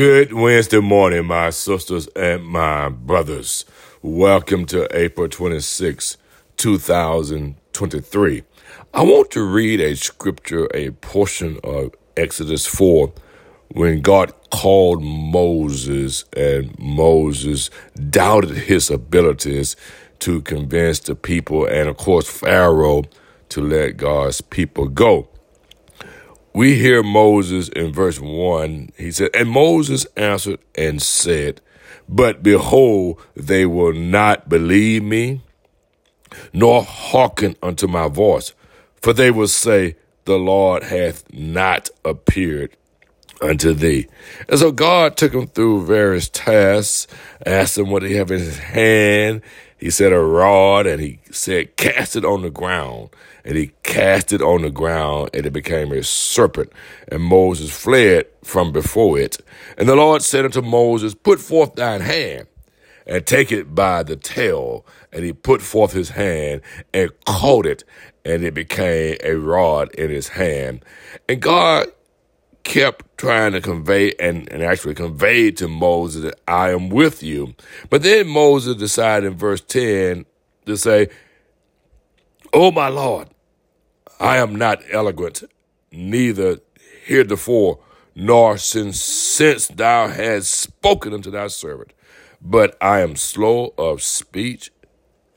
Good Wednesday morning, my sisters and my brothers. Welcome to April 26, 2023. I want to read a scripture, a portion of Exodus 4, when God called Moses and Moses doubted his abilities to convince the people and, of course, Pharaoh to let God's people go we hear Moses in verse 1. He said, And Moses answered and said, But behold, they will not believe me, nor hearken unto my voice. For they will say, The Lord hath not appeared unto thee. And so God took him through various tasks, asked him what he have in his hand. He said a rod, and he said, cast it on the ground. And he cast it on the ground, and it became a serpent. And Moses fled from before it. And the Lord said unto Moses, Put forth thine hand, and take it by the tail. And he put forth his hand and caught it, and it became a rod in his hand. And God kept trying to convey and, and actually conveyed to Moses that I am with you. But then Moses decided in verse 10 to say, Oh my Lord, I am not eloquent, neither heretofore, nor since since thou hast spoken unto thy servant, but I am slow of speech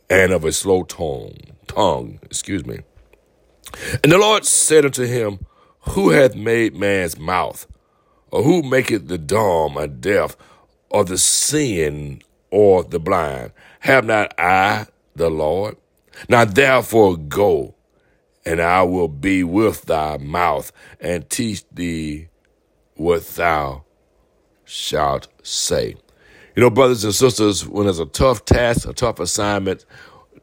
and of a slow tongue, tongue, excuse me. And the Lord said unto him, Who hath made man's mouth? Or who maketh the dumb and deaf, or the seeing, or the blind? Have not I the Lord? Now therefore go, and I will be with thy mouth, and teach thee what thou shalt say. You know, brothers and sisters, when there's a tough task, a tough assignment,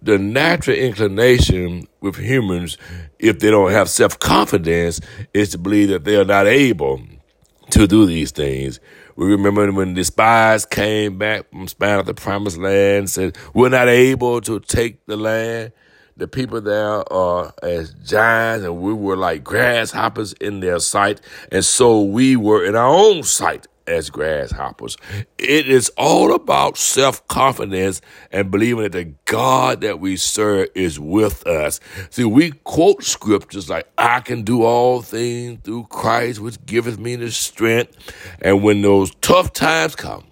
the natural inclination with humans, if they don't have self confidence, is to believe that they are not able to do these things. We remember when the spies came back from spying out the promised land, said, We're not able to take the land. The people there are as giants, and we were like grasshoppers in their sight, and so we were in our own sight as grasshoppers. It is all about self confidence and believing that the God that we serve is with us. See, we quote scriptures like, I can do all things through Christ, which giveth me the strength. And when those tough times come,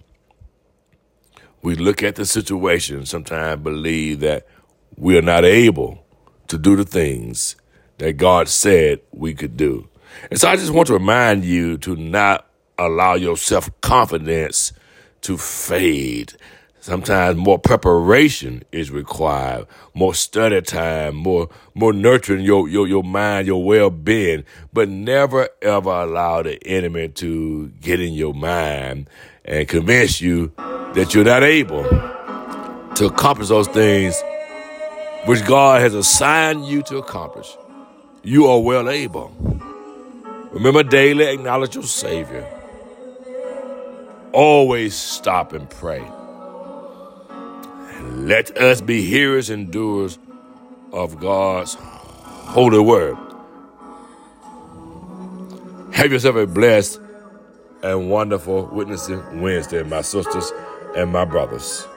we look at the situation, sometimes believe that we are not able to do the things that God said we could do. And so I just want to remind you to not allow your self confidence to fade. Sometimes more preparation is required, more study time, more more nurturing your your, your mind, your well being, but never ever allow the enemy to get in your mind and convince you that you're not able to accomplish those things which God has assigned you to accomplish. You are well able. Remember daily acknowledge your Savior. Always stop and pray. Let us be hearers and doers of God's holy word. Have yourself a blessed and wonderful witnessing Wednesday, my sisters and my brothers.